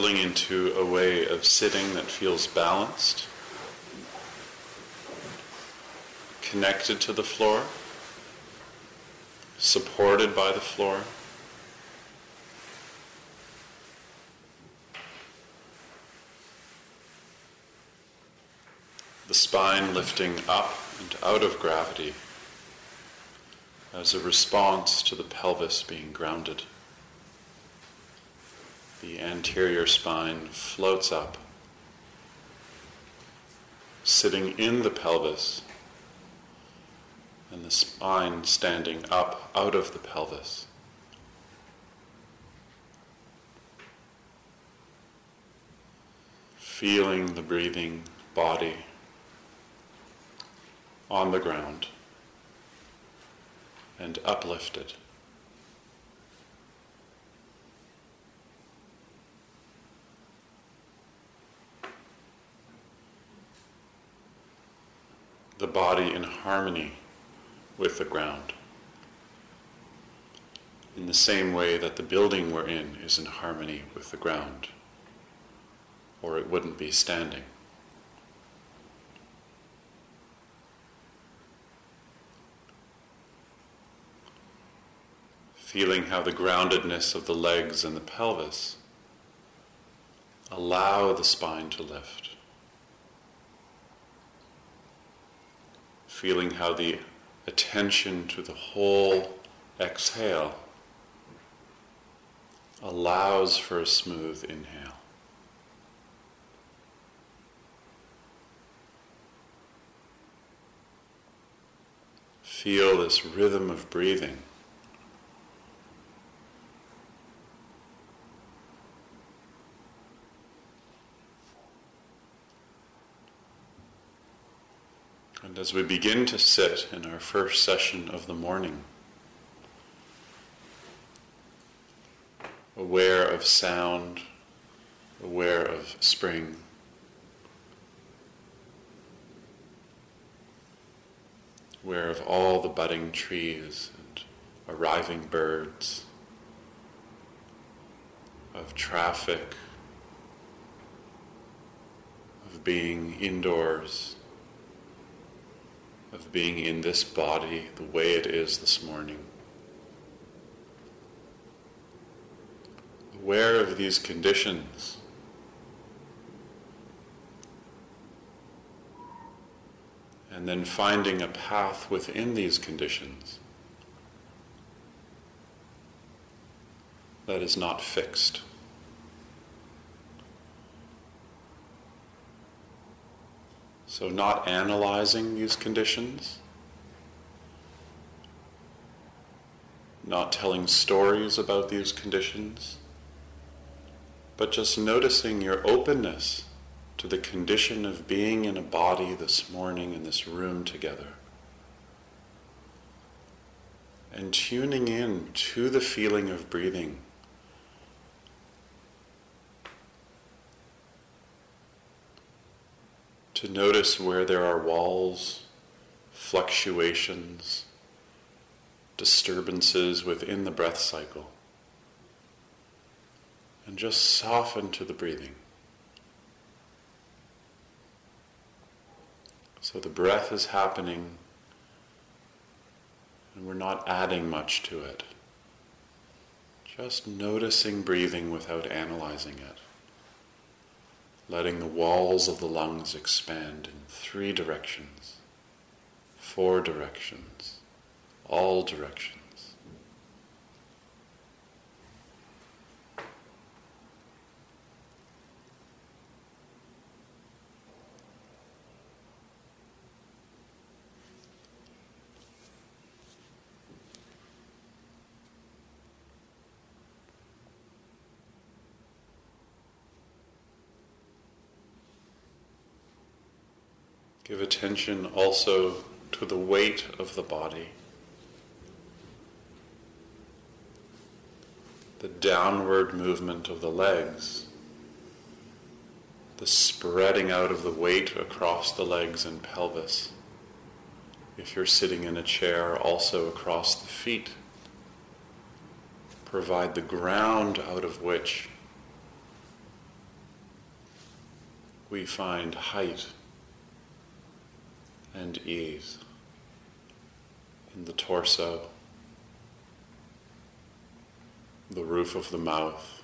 Settling into a way of sitting that feels balanced, connected to the floor, supported by the floor. The spine lifting up and out of gravity as a response to the pelvis being grounded. The anterior spine floats up, sitting in the pelvis, and the spine standing up out of the pelvis. Feeling the breathing body on the ground and uplifted. The body in harmony with the ground. In the same way that the building we're in is in harmony with the ground, or it wouldn't be standing. feeling how the groundedness of the legs and the pelvis allow the spine to lift. Feeling how the attention to the whole exhale allows for a smooth inhale. Feel this rhythm of breathing. And as we begin to sit in our first session of the morning, aware of sound, aware of spring, aware of all the budding trees and arriving birds, of traffic, of being indoors of being in this body the way it is this morning. Aware of these conditions. And then finding a path within these conditions that is not fixed. So, not analyzing these conditions, not telling stories about these conditions, but just noticing your openness to the condition of being in a body this morning in this room together. And tuning in to the feeling of breathing to notice where there are walls, fluctuations, disturbances within the breath cycle. And just soften to the breathing. So the breath is happening and we're not adding much to it. Just noticing breathing without analyzing it. Letting the walls of the lungs expand in three directions, four directions, all directions. Give attention also to the weight of the body. The downward movement of the legs. The spreading out of the weight across the legs and pelvis. If you're sitting in a chair, also across the feet. Provide the ground out of which we find height and ease in the torso, the roof of the mouth,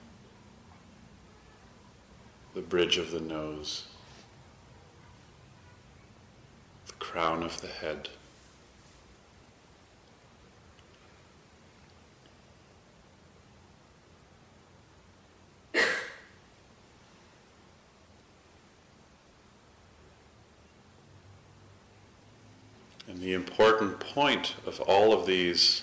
the bridge of the nose, the crown of the head. And the important point of all of these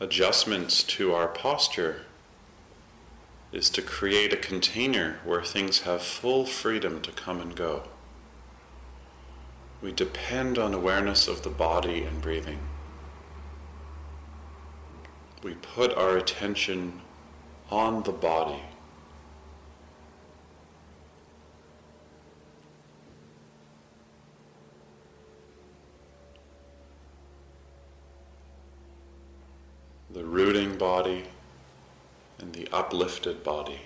adjustments to our posture is to create a container where things have full freedom to come and go. We depend on awareness of the body and breathing. We put our attention on the body the rooting body and the uplifted body.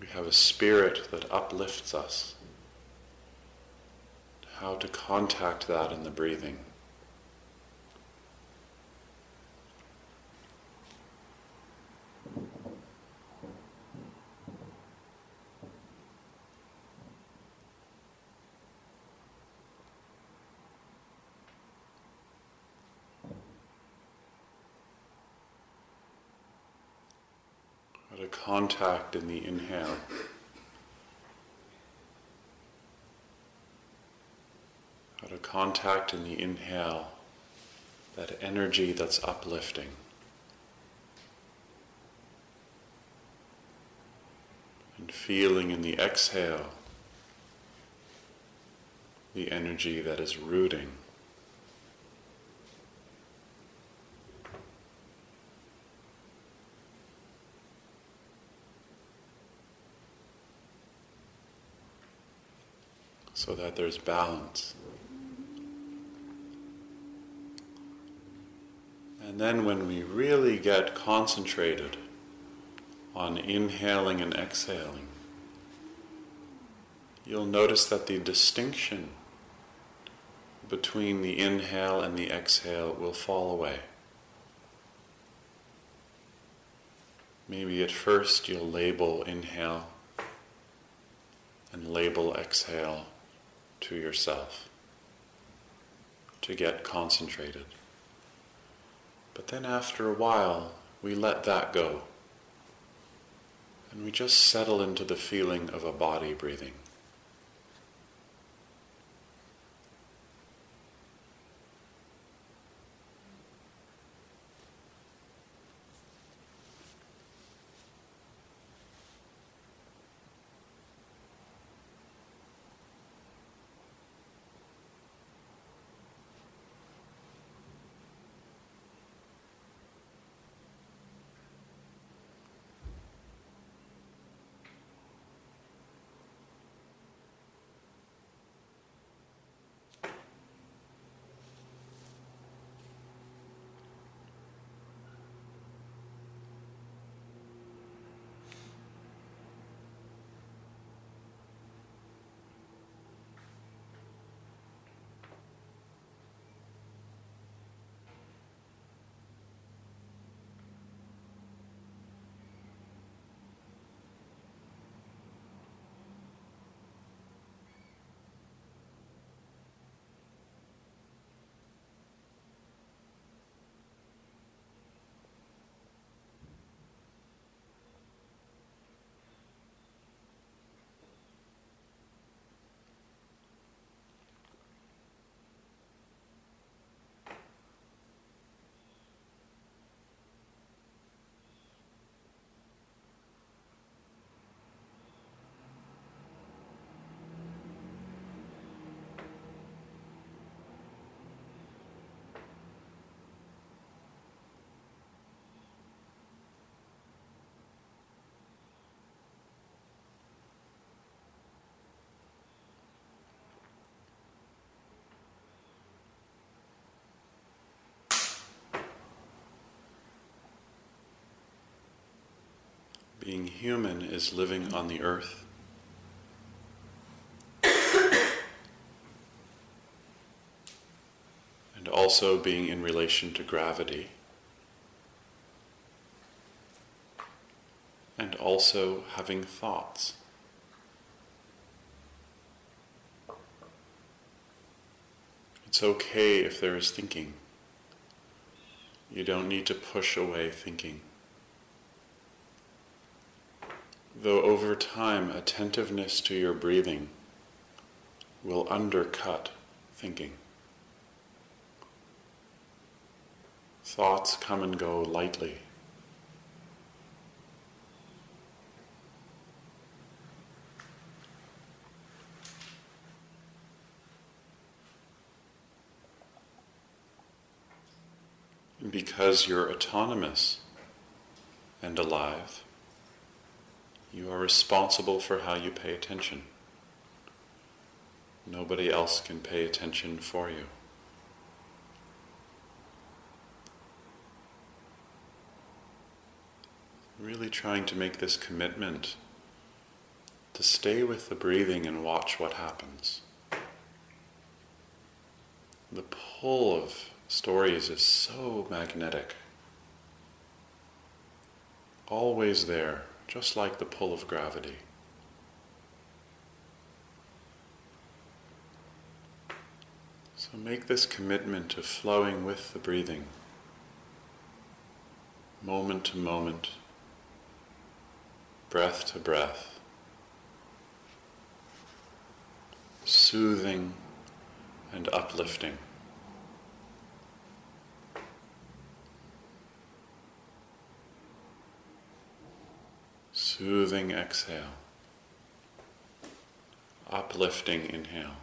We have a spirit that uplifts us. How to contact that in the breathing. How to contact in the inhale. How to contact in the inhale that energy that's uplifting. And feeling in the exhale the energy that is rooting. So that there's balance. And then when we really get concentrated on inhaling and exhaling, you'll notice that the distinction between the inhale and the exhale will fall away. Maybe at first you'll label inhale and label exhale to yourself to get concentrated. But then after a while, we let that go. And we just settle into the feeling of a body breathing. Being human is living on the earth. and also being in relation to gravity. And also having thoughts. It's okay if there is thinking. You don't need to push away thinking. Though over time, attentiveness to your breathing will undercut thinking. Thoughts come and go lightly. because you're autonomous and alive, you are responsible for how you pay attention. Nobody else can pay attention for you. Really trying to make this commitment to stay with the breathing and watch what happens. The pull of stories is so magnetic. Always there, just like the pull of gravity. So make this commitment to flowing with the breathing, moment to moment, breath to breath, soothing and uplifting. Soothing exhale. Uplifting inhale.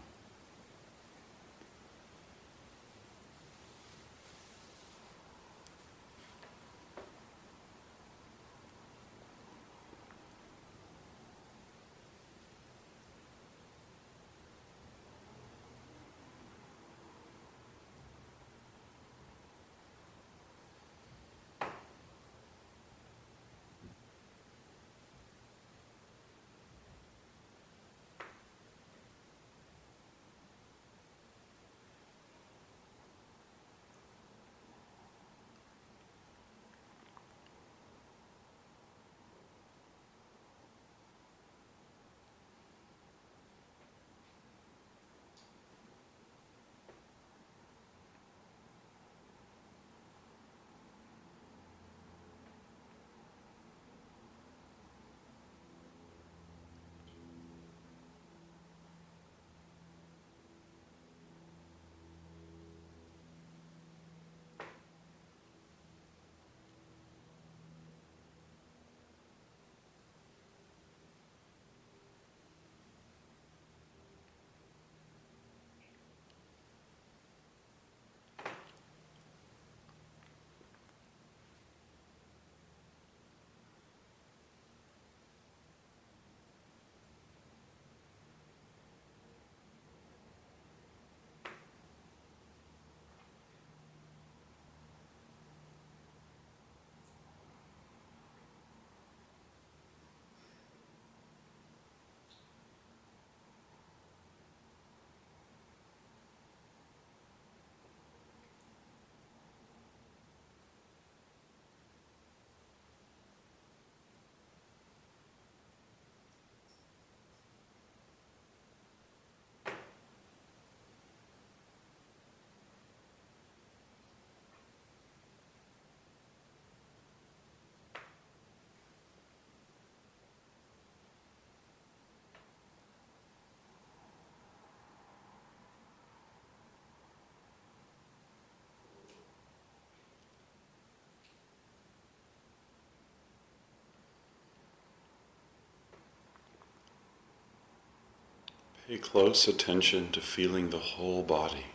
Pay close attention to feeling the whole body.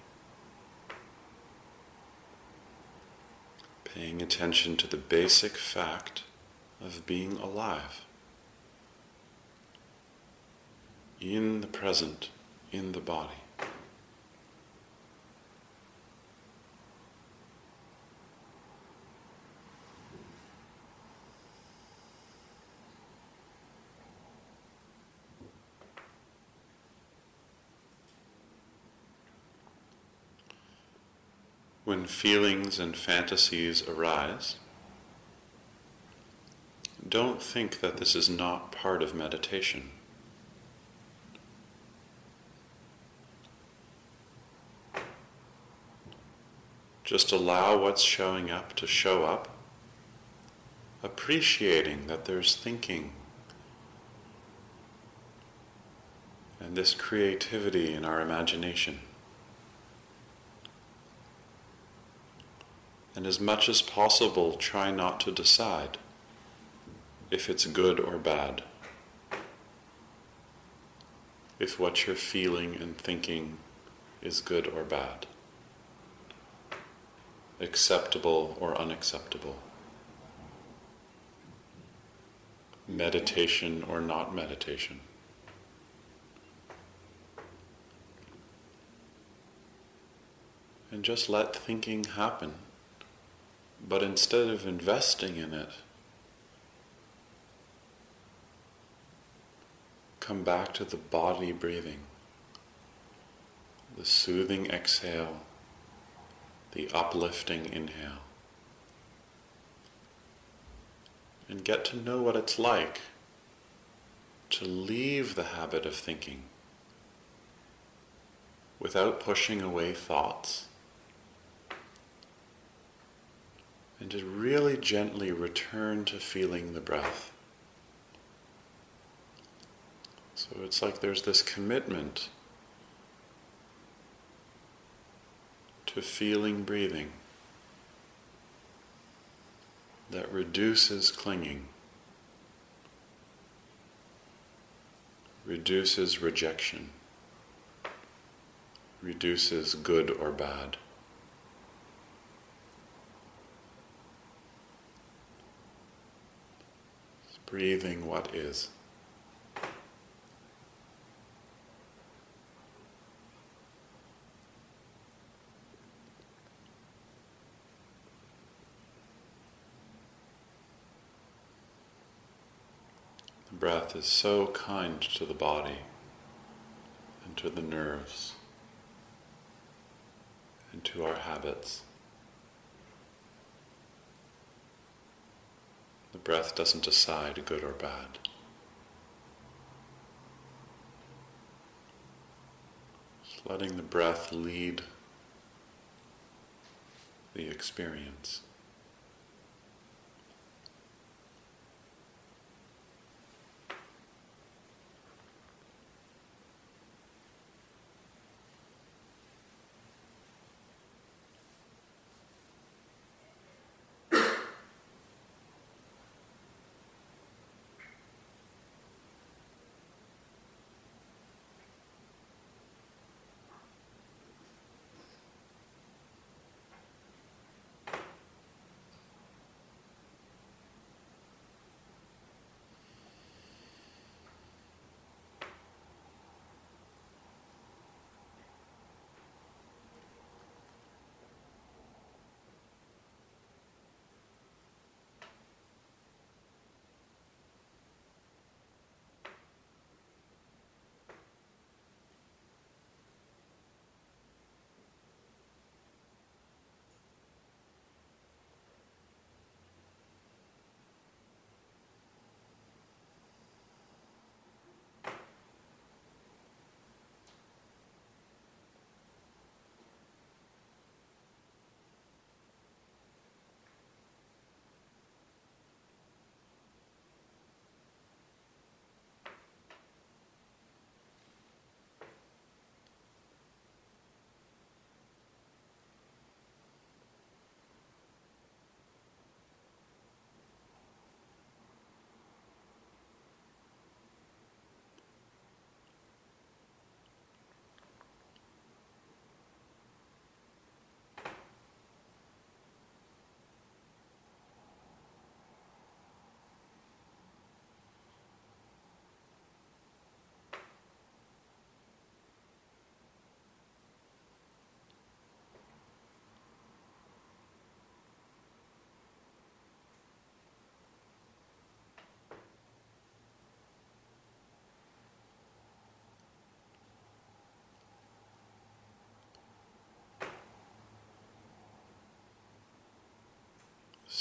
Paying attention to the basic fact of being alive. In the present, in the body. when feelings and fantasies arise, don't think that this is not part of meditation. Just allow what's showing up to show up, appreciating that there's thinking and this creativity in our imagination. And as much as possible, try not to decide if it's good or bad, if what you're feeling and thinking is good or bad acceptable or unacceptable, meditation or not meditation. And just let thinking happen. But instead of investing in it, come back to the body breathing, the soothing exhale the uplifting inhale. And get to know what it's like to leave the habit of thinking without pushing away thoughts. And to really gently return to feeling the breath. So it's like there's this commitment to feeling breathing that reduces clinging, reduces rejection, reduces good or bad. It's breathing what is. The breath is so kind to the body and to the nerves and to our habits. The breath doesn't decide good or bad. Just letting the breath lead the experience.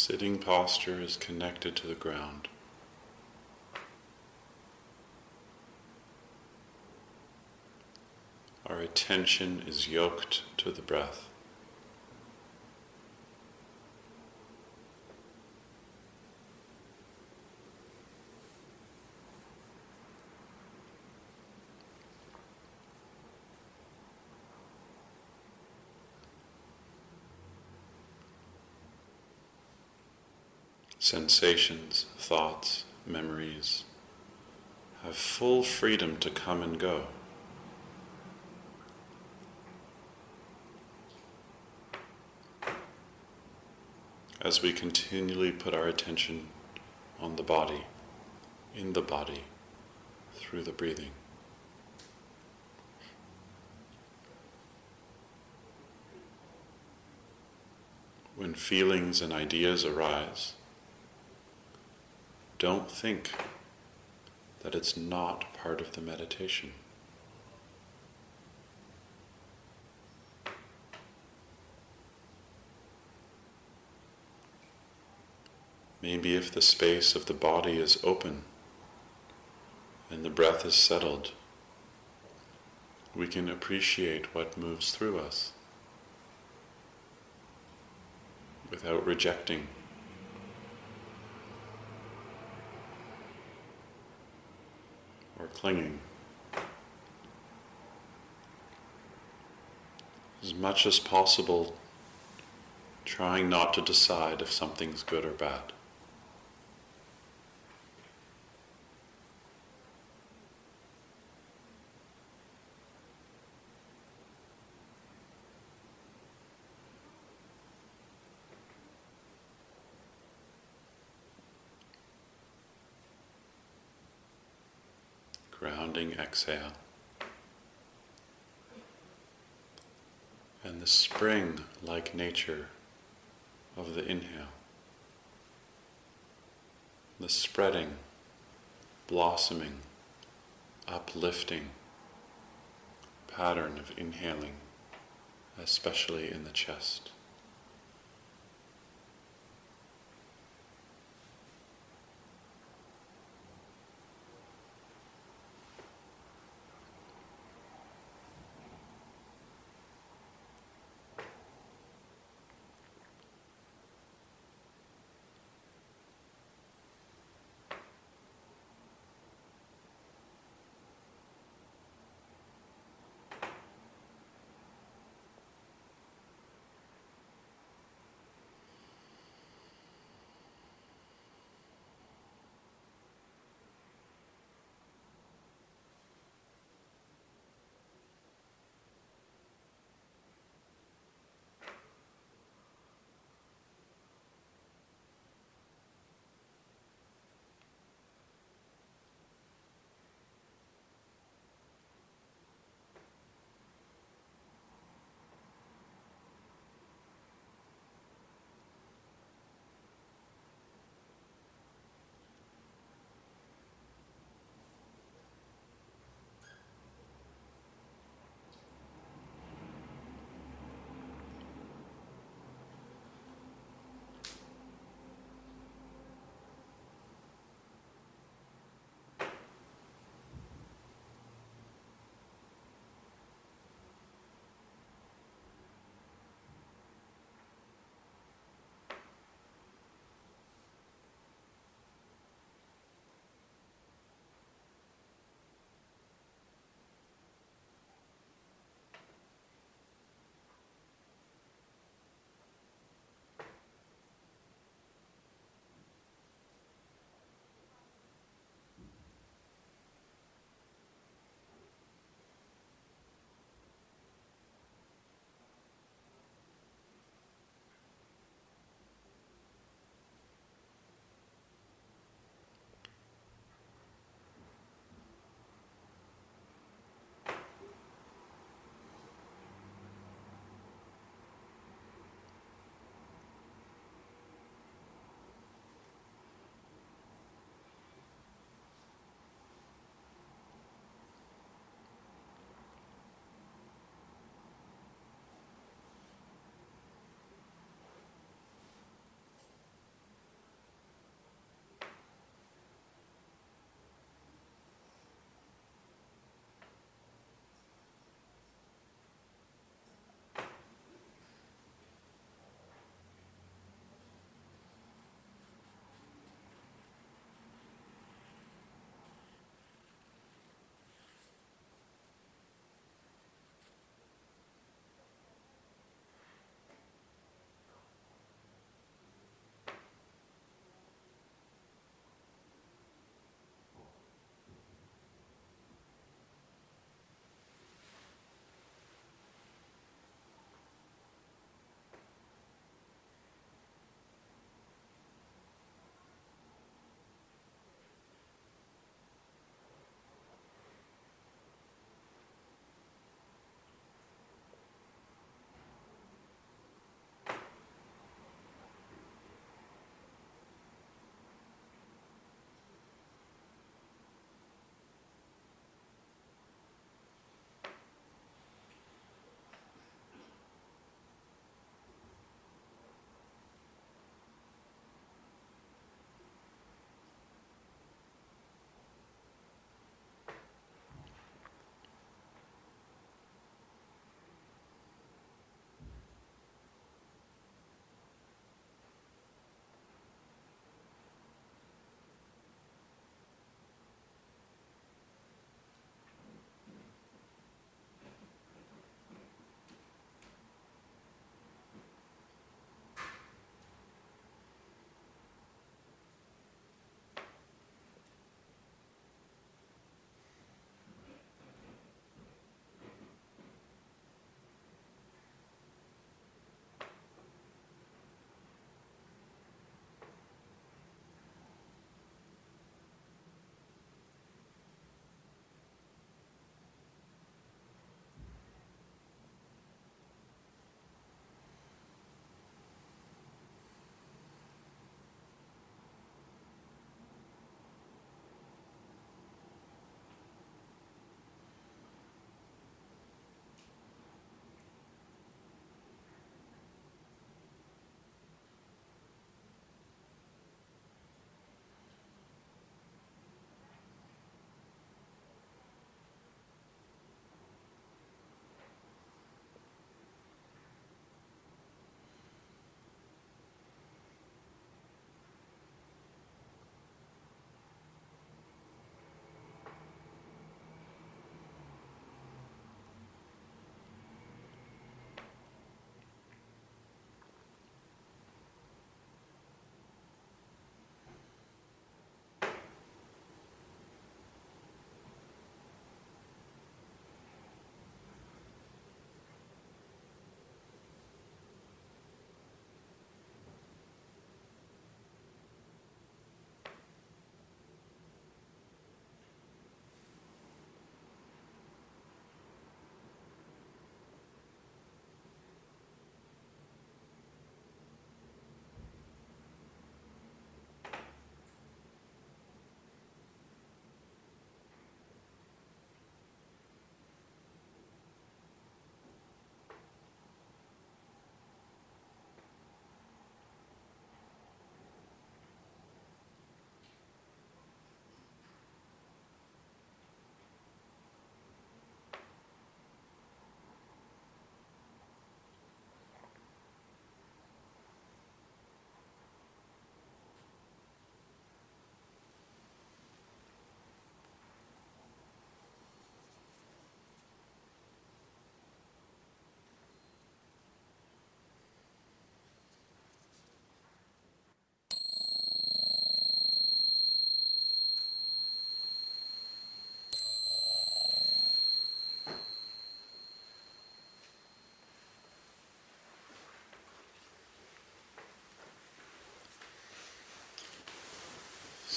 Sitting posture is connected to the ground. Our attention is yoked to the breath. Sensations, thoughts, memories have full freedom to come and go. As we continually put our attention on the body, in the body, through the breathing. When feelings and ideas arise, don't think that it's not part of the meditation. Maybe if the space of the body is open and the breath is settled, we can appreciate what moves through us without rejecting. or clinging. As much as possible, trying not to decide if something's good or bad. Exhale. And the spring like nature of the inhale. The spreading, blossoming, uplifting pattern of inhaling, especially in the chest.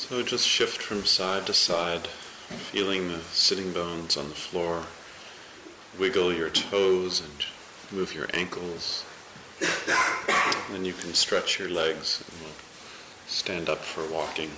So just shift from side to side, feeling the sitting bones on the floor. Wiggle your toes and move your ankles. Then you can stretch your legs and stand up for walking.